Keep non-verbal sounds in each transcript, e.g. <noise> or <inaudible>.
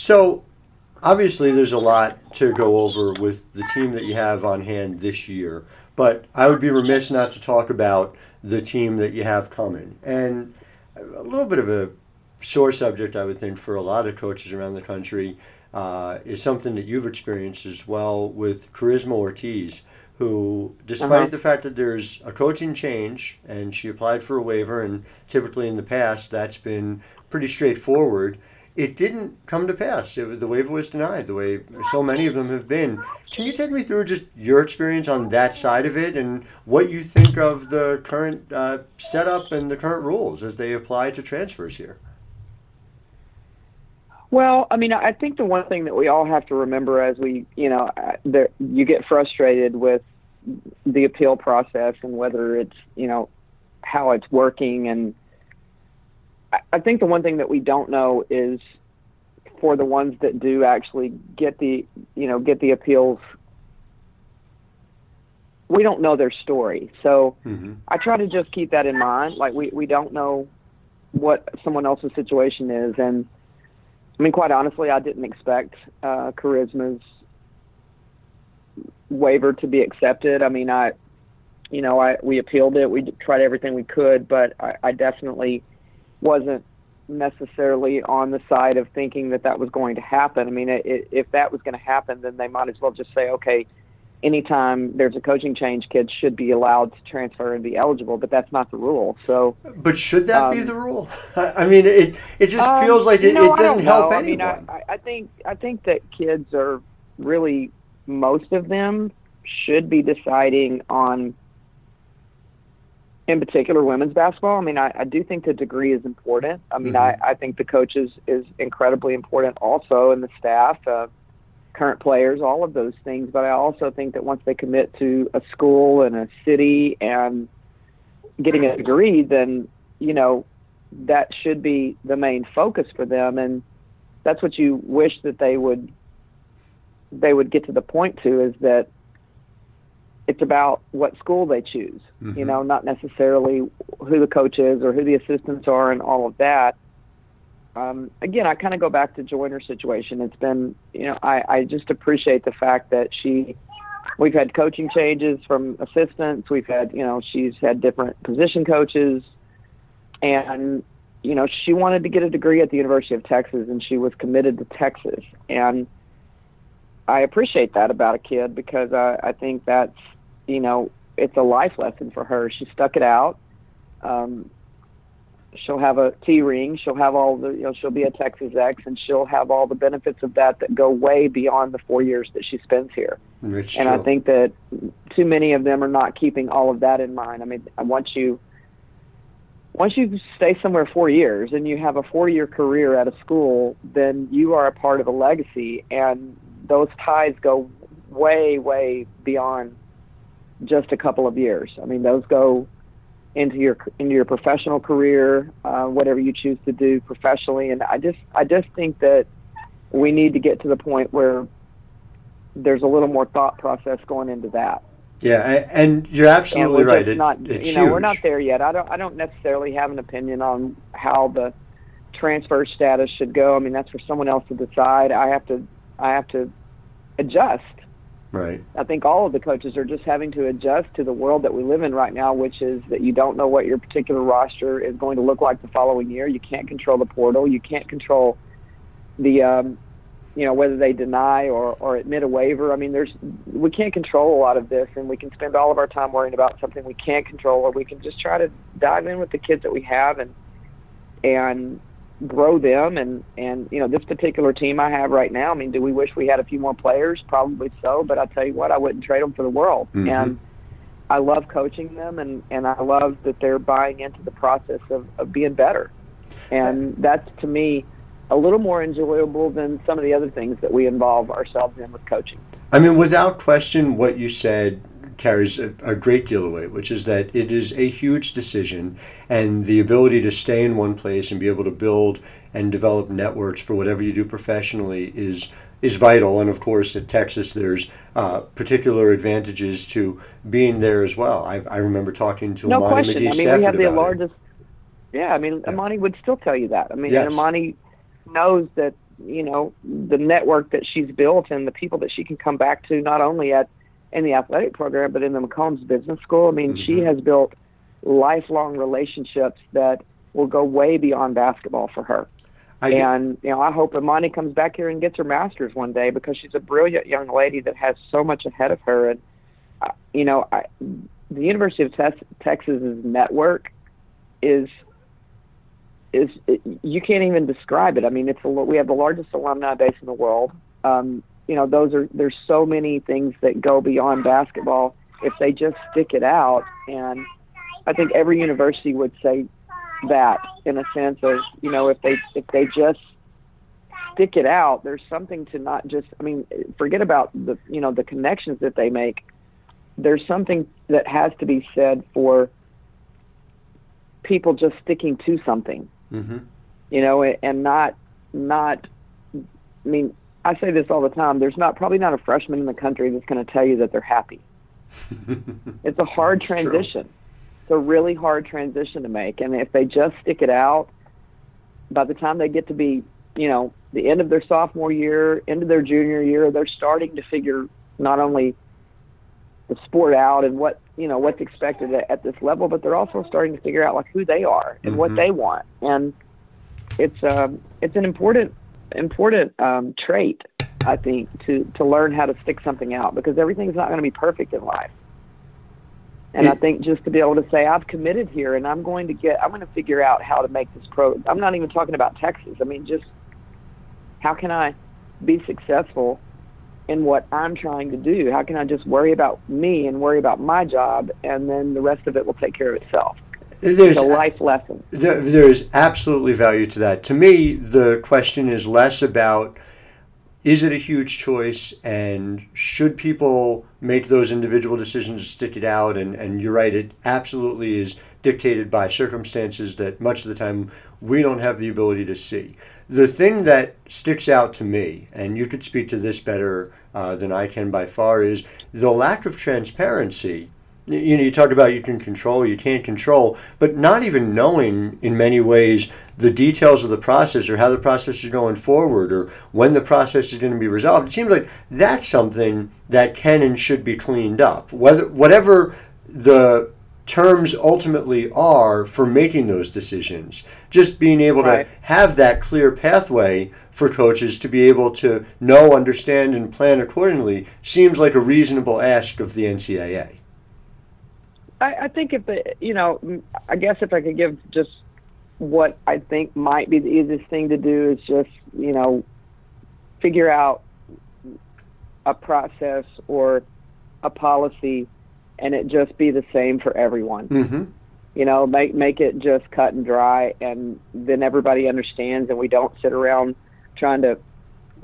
So, obviously, there's a lot to go over with the team that you have on hand this year, but I would be remiss not to talk about the team that you have coming. And a little bit of a sore subject, I would think, for a lot of coaches around the country uh, is something that you've experienced as well with Charisma Ortiz, who, despite Uh-huh. the fact that there's a coaching change and she applied for a waiver, and typically in the past that's been pretty straightforward, it didn't come to pass. It, the waiver was denied, the way so many of them have been. Can you take me through just your experience on that side of it and what you think of the current uh, setup and the current rules as they apply to transfers here? Well, I mean, I think the one thing that we all have to remember as we, you know, uh, there, you get frustrated with the appeal process and whether it's, you know, how it's working. And I, think the one thing that we don't know is for the ones that do actually get the, you know, get the appeals, we don't know their story. So Mm-hmm. I try to just keep that in mind. Like we, we don't know what someone else's situation is. And I mean, quite honestly, I didn't expect uh, Charisma's waiver to be accepted. I mean, I, you know, I we appealed it. We tried everything we could, but I, I definitely wasn't necessarily on the side of thinking that that was going to happen. I mean, it, if that was going to happen, then they might as well just say, okay, anytime there's a coaching change, kids should be allowed to transfer and be eligible. But that's not the rule. So But should that be Um, the rule? <laughs> I mean, it it just Um, feels like it, know, it doesn't help anyone. I mean, I- I think I think that kids are really most of them should be deciding on, in particular, women's basketball. I mean, I, I do think the degree is important. I mean, Mhm. I, I think the coaches is incredibly important also, and the staff, uh, current players, all of those things. But I also think that once they commit to a school and a city and getting a degree, then you know that should be the main focus for them and that's what you wish that they would they would get to the point to is that it's about what school they choose Mhm. you know not necessarily who the coach is or who the assistants are and all of that. Um, again i kind of go back to Joyner's situation. It's been you know I, I just appreciate the fact that she we've had coaching changes from assistants. We've had you know she's had different position coaches. And you know she wanted to get a degree at the University of Texas and she was committed to Texas. And I appreciate that about a kid because I, I think that's you know it's a life lesson for her. She stuck it out. Um, she'll have a T ring she'll have all the you know she'll be a Texas Ex and she'll have all the benefits of that that go way beyond the four years that she spends here. It's and I think that too many of them are not keeping all of that in mind. I mean, once you once you stay somewhere four years and you have a four year career at a school, then you are a part of a legacy, and those ties go way, way beyond just a couple of years. I mean, those go into your into your professional career, uh, whatever you choose to do professionally. And I just I just think that we need to get to the point where there's a little more thought process going into that. yeah, and you're absolutely we're right. It- not, you know, we're not there yet. I don't, I don't necessarily have an opinion on how the transfer status should go. I mean, that's for someone else to decide. I have to, I have to adjust. Right. I think all of the coaches are just having to adjust to the world that we live in right now, which is that you don't know what your particular roster is going to look like the following year. You can't control the portal. You can't control the, um, you know, whether they deny or, or admit a waiver. I mean, there's we can't control a lot of this, and we can spend all of our time worrying about something we can't control, or we can just try to dive in with the kids that we have and and grow them and and you know this particular team I have right now. I mean, do we wish we had a few more players? Probably so, but I tell you what, I wouldn't trade them for the world. Mhm. And I love coaching them, and and I love that they're buying into the process of of being better. And that's to me a little more enjoyable than some of the other things that we involve ourselves in with coaching. I mean, without question, what you said carries a, a great deal of weight, which is that it is a huge decision, and the ability to stay in one place and be able to build and develop networks for whatever you do professionally is is vital. And of course, at Texas, there's uh, particular advantages to being there as well. I, I remember talking to no Imani question. McGee I mean, we have the about it. largest. Yeah, I mean, Yeah. Imani would still tell you that. I mean, Yes. Imani knows that you know the network that she's built and the people that she can come back to not only at in the athletic program but in the McCombs Business School. I mean, mm-hmm. she has built lifelong relationships that will go way beyond basketball for her. I and you know, I hope Imani comes back here and gets her master's one day because she's a brilliant young lady that has so much ahead of her. And uh, you know, I, the University of Te- Texas's network is is it, you can't even describe it. I mean, it's a, we have the largest alumni base in the world. Um, you know, those are there's so many things that go beyond basketball if they just stick it out. And I think every university would say that in a sense of you know if they if they just stick it out, there's something to not just. I mean, forget about the you know the connections that they make. There's something that has to be said for people just sticking to something mm-hmm. you know, and not not. I mean, I say this all the time. There's not probably not a freshman in the country that's going to tell you that they're happy. <laughs> it's a hard transition. True. It's a really hard transition to make, and if they just stick it out, by the time they get to be, you know, the end of their sophomore year, end of their junior year, they're starting to figure not only the sport out and what you know what's expected at, at this level, but they're also starting to figure out like who they are and mm-hmm. what they want, and it's um, it's an important important um, trait I think to to learn how to stick something out because everything's not going to be perfect in life. And I think just to be able to say I've committed here and I'm going to get I'm going to figure out how to make this pro. I'm not even talking about Texas. I mean just how can I be successful in what I'm trying to do? How can I just worry about me and worry about my job, and then the rest of it will take care of itself? There's a life lesson. There, there's absolutely value to that. To me, the question is less about is it a huge choice and should people make those individual decisions to stick it out and, and you're right it absolutely is dictated by circumstances that much of the time we don't have the ability to see the thing that sticks out to me, and you could speak to this better uh, than I can by far, is the lack of transparency. You know, you talk about you can control, you can't control, but not even knowing in many ways the details of the process or how the process is going forward or when the process is going to be resolved. It seems like that's something that can and should be cleaned up. Whether whatever the terms ultimately are for making those decisions. Just being able right. to have that clear pathway for coaches to be able to know, understand, and plan accordingly seems like a reasonable ask of the NCAA. I, I think if the, you know, I guess if I could give just what I think might be the easiest thing to do is just, you know, figure out a process or a policy and it just be the same for everyone. Mm-hmm. You know, make make it just cut and dry, and then everybody understands, and we don't sit around trying to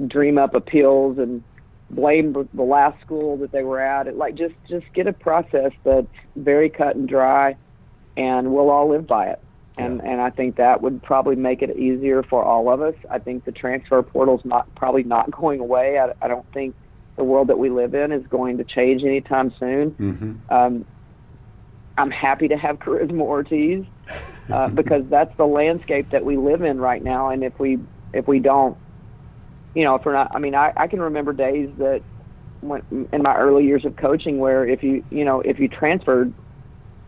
dream up appeals and blame the last school that they were at. It, like just just get a process that's very cut and dry, and we'll all live by it. And yeah. and I think that would probably make it easier for all of us. I think the transfer portal's not probably not <laughs> going away. I, I don't think the world that we live in is going to change anytime soon. Mm-hmm. Um, I'm happy to have <laughs> Charisma Ortiz uh, because that's the landscape that we live in right now. And if we if we don't, you know, if we're not, I mean, I, I can remember days that when, in my early years of coaching where if you you know if you transferred,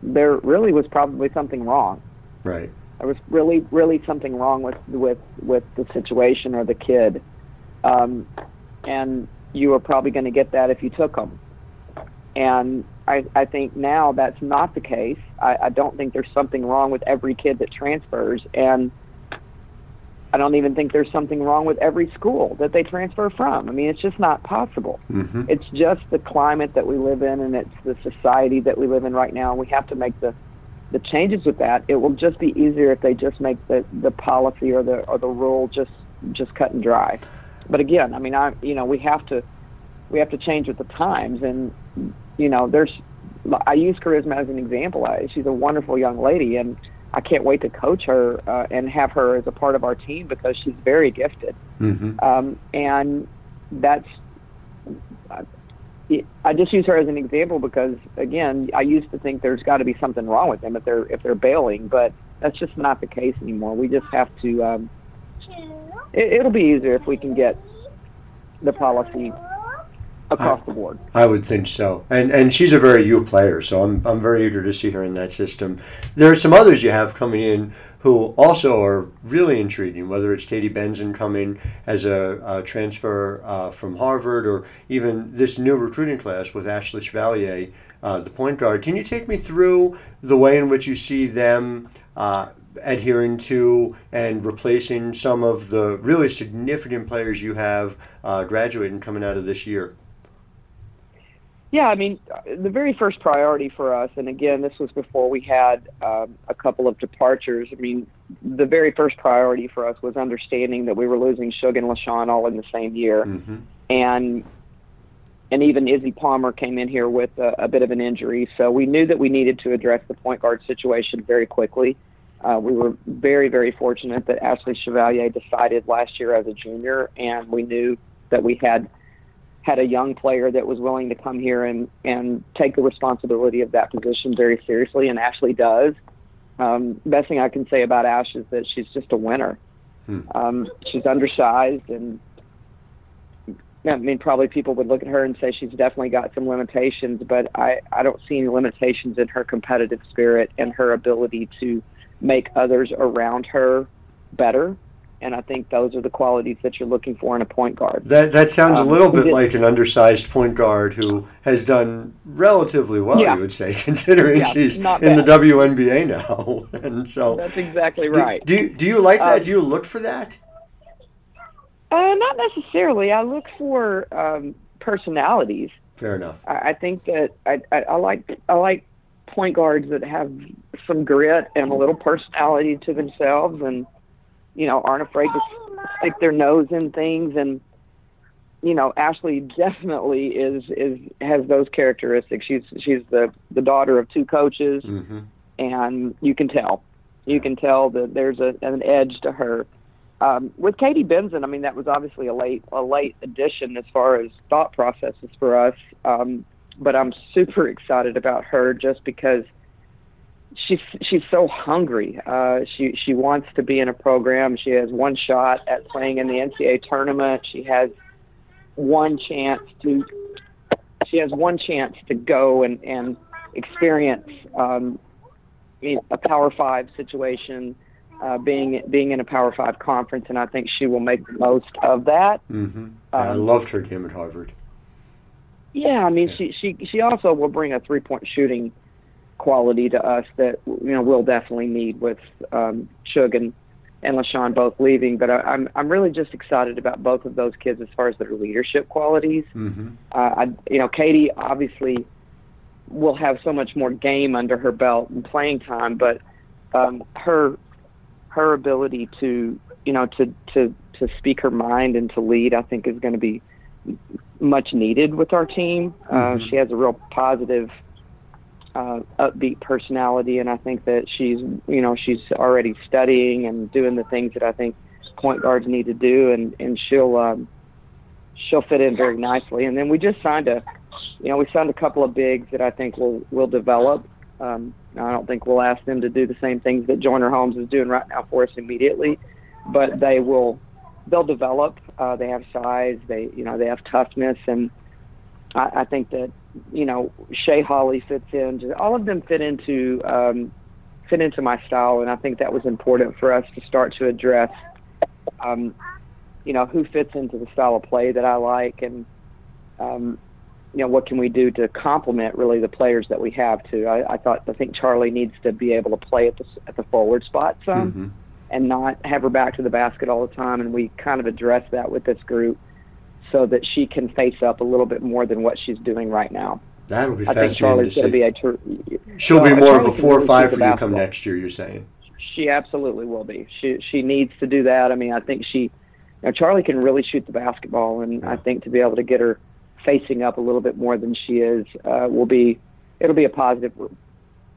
there really was probably something wrong. Right. There was really really something wrong with with with the situation or the kid. Um, and you were probably going to get that if you took them. And I, I think now that's not the case. I, I don't think there's something wrong with every kid that transfers. And I don't even think there's something wrong with every school that they transfer from. I mean, it's just not possible. Mm-hmm. It's just the climate that we live in, and it's the society that we live in right now. And we have to make the the changes with that. It will just be easier if they just make the the policy or the or the rule just just cut and dry but again, I mean, I you know we have to we have to change with the times, and you know, there's I use Charisma as an example. I, she's a wonderful young lady, and I can't wait to coach her uh, and have her as a part of our team because she's very gifted. Mm-hmm. Um, and that's I just use her as an example because again, I used to think there's got to be something wrong with them if they're if they're bailing, but that's just not the case anymore. We just have to um, it, it'll be easier if we can get the policy across I, the board. I would think so. And and she's a very U player, so I'm I'm very eager to see her in that system. There are some others you have coming in who also are really intriguing, whether it's Katie Benzan coming as a, a transfer uh, from Harvard or even this new recruiting class with Ashley Chevalier, uh, the point guard. Can you take me through the way in which you see them uh, adhering to and replacing some of the really significant players you have uh, graduating coming out of this year? Yeah, I mean, the very first priority for us, and again, this was before we had um, a couple of departures. I mean, the very first priority for us was understanding that we were losing Shug and LaShawn all in the same year, mm-hmm. and and even Izzy Palmer came in here with a, a, bit of an injury, so we knew that we needed to address the point guard situation very quickly. Uh, we were very, very fortunate that Ashley Chevalier decided last year as a junior, and we knew that we had had a young player that was willing to come here and and take the responsibility of that position very seriously, and Ashley does. Um, best thing I can say about Ash is that she's just a winner. Hmm. Um, she's undersized, and I mean, probably people would look at her and say she's definitely got some limitations, but I I don't see any limitations in her competitive spirit and her ability to make others around her better and I think those are the qualities that you're looking for in a point guard. That that sounds um, a little bit like an undersized point guard who has done relatively well, yeah. you would say, <laughs> considering yeah, she's in bad. the WNBA now. <laughs> and so that's exactly right. Do, do you, do you like that? Uh, do you look for that? Uh, not necessarily. I look for um, personalities. Fair enough. I, I think that I, I, I like I like point guards that have some grit and a little personality to themselves and you know, aren't afraid to stick their nose in things and you know, Ashley definitely is is has those characteristics. She's she's the the daughter of two coaches mm-hmm. and you can tell. You can tell that there's a an edge to her. Um, with Katie Benzan, I mean that was obviously a late a late addition as far as thought processes for us. Um, but I'm super <laughs> excited about her just because she's she's so hungry. Uh, she she wants to be in a program. She has one shot at playing in the NCAA tournament. She has one chance to she has one chance to go and and experience um, a Power Five situation. Uh, being being in a Power Five conference, and I think she will make the most of that. Mm-hmm. Um, I loved her game at Harvard. Yeah, I mean, yeah. she she she also will bring a three point shooting quality to us that you know we'll definitely need with um, Shug and and LaShawn both leaving. But I, I'm I'm really just excited about both of those kids as far as their leadership qualities. Mm-hmm. Uh, I, you know, Katie obviously will have so much more game under her belt and playing time, but um, her her ability to you know to to to speak her mind and to lead, I think, is going to be much needed with our team. Uh, mm-hmm. Uh, she has a real positive uh, upbeat personality, and I think that she's you know she's already studying and doing the things that I think point guards need to do, and and she'll um, she'll fit in very nicely. And then we just signed a you know we signed a couple of bigs that I think will will develop. Um, I don't think we'll ask them to do the same things that Joyner Holmes is doing right now for us immediately, but they will they'll develop. Uh, they have size. They you know they have toughness, and I, I think that you know, Shay Holly fits in. All of them fit into um, fit into my style, and I think that was important for us to start to address. Um, you know, who fits into the style of play that I like, and um, you know, what can we do to complement really the players that we have too. I, I thought I think Charli needs to be able to play at the at the forward spot some, mm-hmm. and not have her back to the basket all the time. And we kind of address that with this group so that she can face up a little bit more than what she's doing right now. That'll be I fascinating think Charli's going to be a. Ter- She'll be more Charli of a four or five for you come next year. You're saying? She absolutely will be. She she needs to do that. I mean, I think she. You know, Charli can really shoot the basketball, and yeah. I think to be able to get her facing up a little bit more than she is uh, will be. It'll be a positive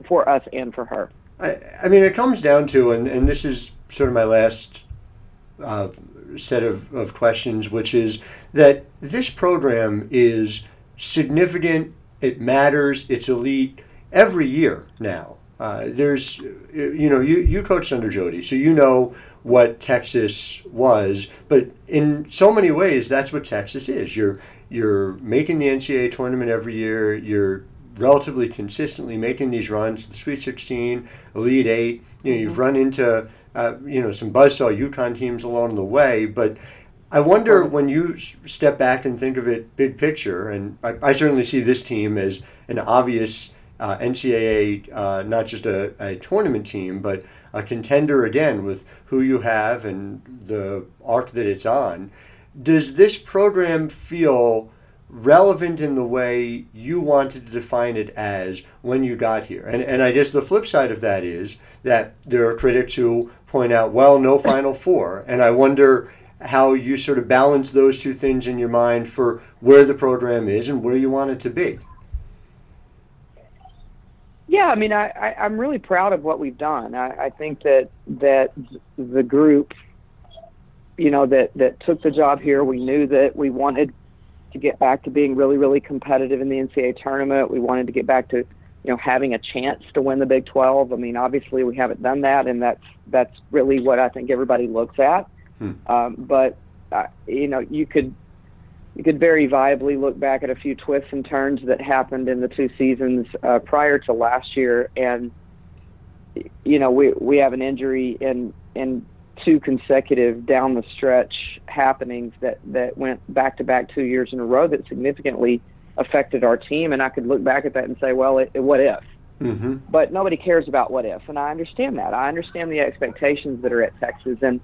for us and for her. I, I mean, it comes down to, and, and this is sort of my last uh, set of, of questions, which is that this program is significant, it matters, it's elite every year now. uh, there's, you know, you, you coached under Jody, so you know what Texas was, but in so many ways, that's what Texas is. You're you're making the NCAA tournament every year. You're relatively consistently making these runs, the Sweet 16, Elite Eight. You know, you've mm-hmm. run into uh, you know some buzzsaw UConn teams along the way, but I wonder when you step back and think of it big picture, and I, I certainly see this team as an obvious uh, NCAA, uh, not just a, a, tournament team, but a contender again with who you have and the arc that it's on. Does this program feel relevant in the way you wanted to define it as when you got here? And, and I guess the flip side of that is that there are critics who point out, well, no Final Four. And I wonder how you sort of balance those two things in your mind for where the program is and where you want it to be. Yeah, I mean, I, I, am really proud of what we've done. I, I think that that the group, you know, that that took the job here, we knew that we wanted to get back to being really, really competitive in the NCAA tournament. We wanted to get back to, you know, having a chance to win the Big 12. I mean, obviously we haven't done that, and that's that's really what I think everybody looks at. Hmm. Um, but uh, you know, you could you could very viably look back at a few twists and turns that happened in the two seasons uh, prior to last year, and you know, we we have an injury in in two consecutive down the stretch happenings that that went back to back two years in a row that significantly affected our team, and I could look back at that and say, well, it, what if? Mm-hmm. But nobody cares about what if, and I understand that. I understand the expectations that are at Texas, and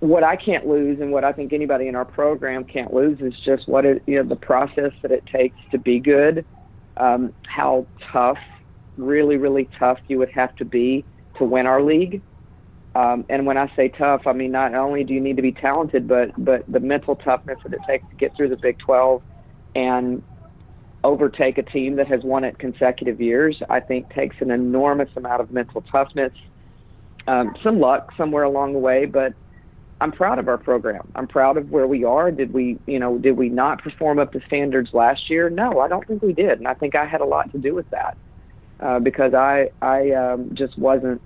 what I can't lose and what I think anybody in our program can't lose is just what it, you know, the process that it takes to be good, um, how tough, really, really tough you would have to be to win our league. Um, and when I say tough, I mean not only do you need to be talented, but but the mental toughness that it takes to get through the Big 12 and overtake a team that has won it consecutive years. I think takes an enormous amount of mental toughness um, some luck somewhere along the way, but I'm proud of our program. I'm proud of where we are. Did we, you know, did we not perform up to standards last year? No, I don't think we did, and I think I had a lot to do with that uh, because I, I um, just wasn't.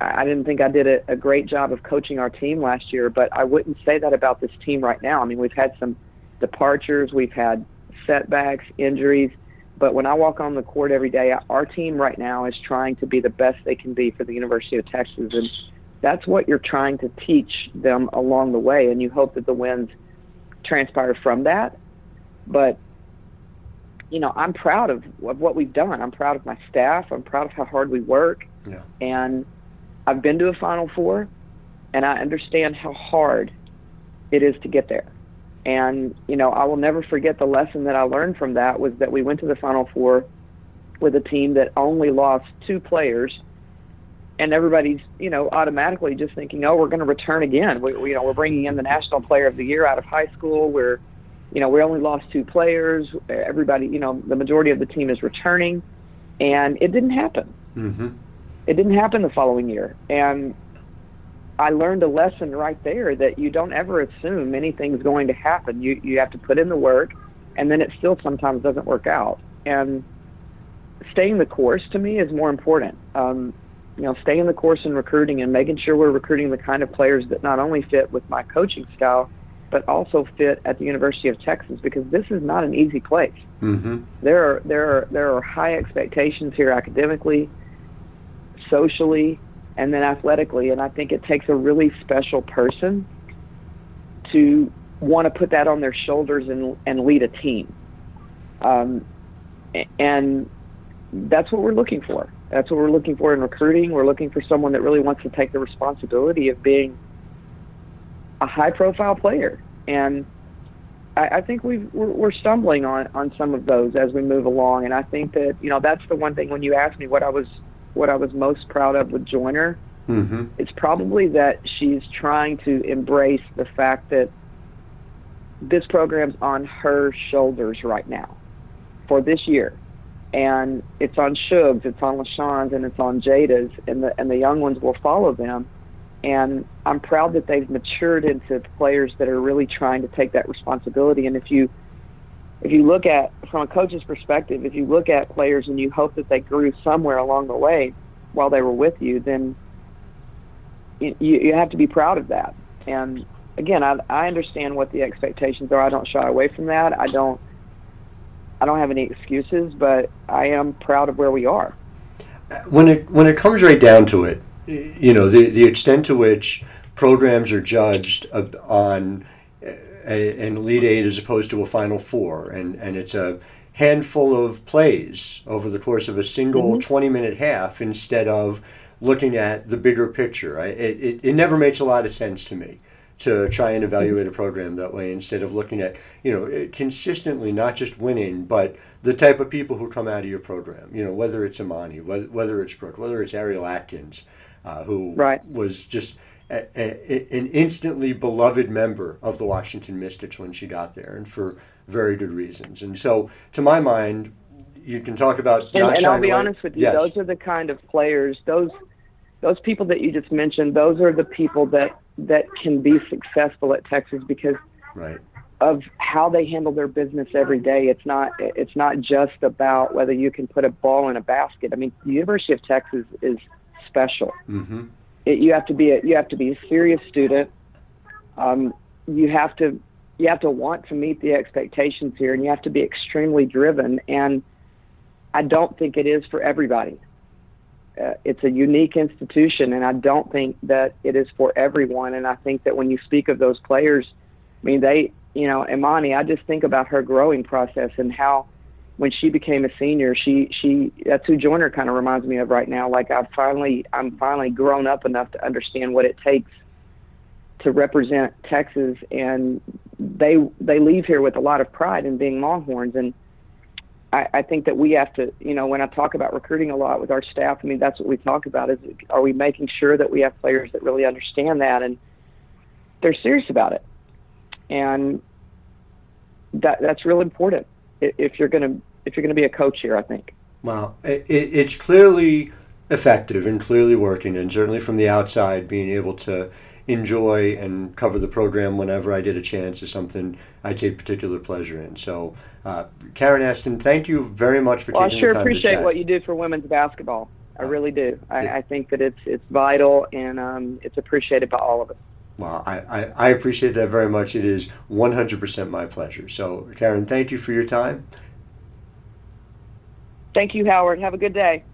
I didn't think I did a, a great job of coaching our team last year, but I wouldn't say that about this team right now. I mean, we've had some departures, we've had setbacks, injuries but when I walk on the court every day, our team right now is trying to be the best they can be for the University of Texas. And that's what you're trying to teach them along the way. And you hope that the wins transpire from that. But, you know, I'm proud of, of what we've done. I'm proud of my staff. I'm proud of how hard we work. Yeah. And I've been to a Final Four, and I understand how hard it is to get there. And, you know, I will never forget the lesson that I learned from that was that we went to the Final Four with a team that only lost two players. And everybody's, you know, automatically just thinking, oh, we're going to return again. We, we, you know, we're bringing in the National Player of the Year out of high school. We're, you know, we only lost two players. Everybody, you know, the majority of the team is returning. And it didn't happen. Mm-hmm. It didn't happen the following year. And I learned a lesson right there that you don't ever assume anything's going to happen. You you have to put in the work, and then it still sometimes doesn't work out. And staying the course to me is more important. Um, you know, staying the course in recruiting and making sure we're recruiting the kind of players that not only fit with my coaching style, but also fit at the University of Texas because this is not an easy place. Mm-hmm. There are there are there are high expectations here academically, socially, and then athletically. And I think it takes a really special person to want to put that on their shoulders and, and lead a team. Um, and that's what we're looking for. That's what we're looking for in recruiting. We're looking for someone that really wants to take the responsibility of being a high profile player. And I, think we we're, we're stumbling on, on some of those as we move along. And I think that, you know, that's the one thing when you asked me what I was what I was most proud of with Joyner, mm-hmm. it's probably that she's trying to embrace the fact that this program's on her shoulders right now for this year. And it's on Shug's, it's on LaShawn's, and it's on Jada's, and the and the young ones will follow them. And I'm proud that they've matured into players that are really trying to take that responsibility. And if you if you look at from a coach's perspective, if you look at players and you hope that they grew somewhere along the way while they were with you, then you, you have to be proud of that. And again, I, I understand what the expectations are. I don't shy away from that. I don't. I don't have any excuses, but I am proud of where we are. When it when it comes right down to it, you know the the extent to which programs are judged uh, on a, an Elite Eight as opposed to a Final Four, and, and it's a handful of plays over the course of a single mm-hmm. 20 minute half instead of looking at the bigger picture. I, it, it, it never makes a lot of sense to me to try and evaluate a program that way instead of looking at, you know, consistently not just winning, but the type of people who come out of your program. You know, whether it's Imani, whether, whether it's Brooke, whether it's Ariel Atkins, uh, who right. was just a, a, an instantly beloved member of the Washington Mystics when she got there, and for very good reasons. And so, to my mind, you can talk about. And, and I'll be away. honest with you; yes. those are the kind of players. Those those people that you just mentioned. Those are the people that that can be successful at Texas because right. of how they handle their business every day. It's not it's not just about whether you can put a ball in a basket. I mean, the University of Texas is special. Mm-hmm it, you have to be a, you have to be a serious student. Um, you have to you have to want to meet the expectations here, and you have to be extremely driven. And I don't think it is for everybody. Uh, it's a unique institution, and I don't think that it is for everyone. And I think that when you speak of those players, I mean, they, you know, Imani, I just think about her growing process and how when she became a senior, she she that's who Joyner kind of reminds me of right now. Like I finally I'm finally grown up enough to understand what it takes to represent Texas, and they they leave here with a lot of pride in being Longhorns, and I, I think that we have to, you know, when I talk about recruiting a lot with our staff, I mean that's what we talk about is are we making sure that we have players that really understand that? And they're serious about it, and that that's real important if you're going to if you're going to be a coach here. I think. Well, it, it's clearly effective and clearly working, and certainly from the outside, being able to enjoy and cover the program whenever I get a chance is something I take particular pleasure in. So, uh, Karen Aston, thank you very much for well, taking the time to chat. I sure appreciate what you do for women's basketball. I really do. I. I think that it's it's vital and um, it's appreciated by all of us. Well, I, I, I, appreciate that very much. It is 100% my pleasure. So, Karen, thank you for your time. Thank you, Howard. Have a good day.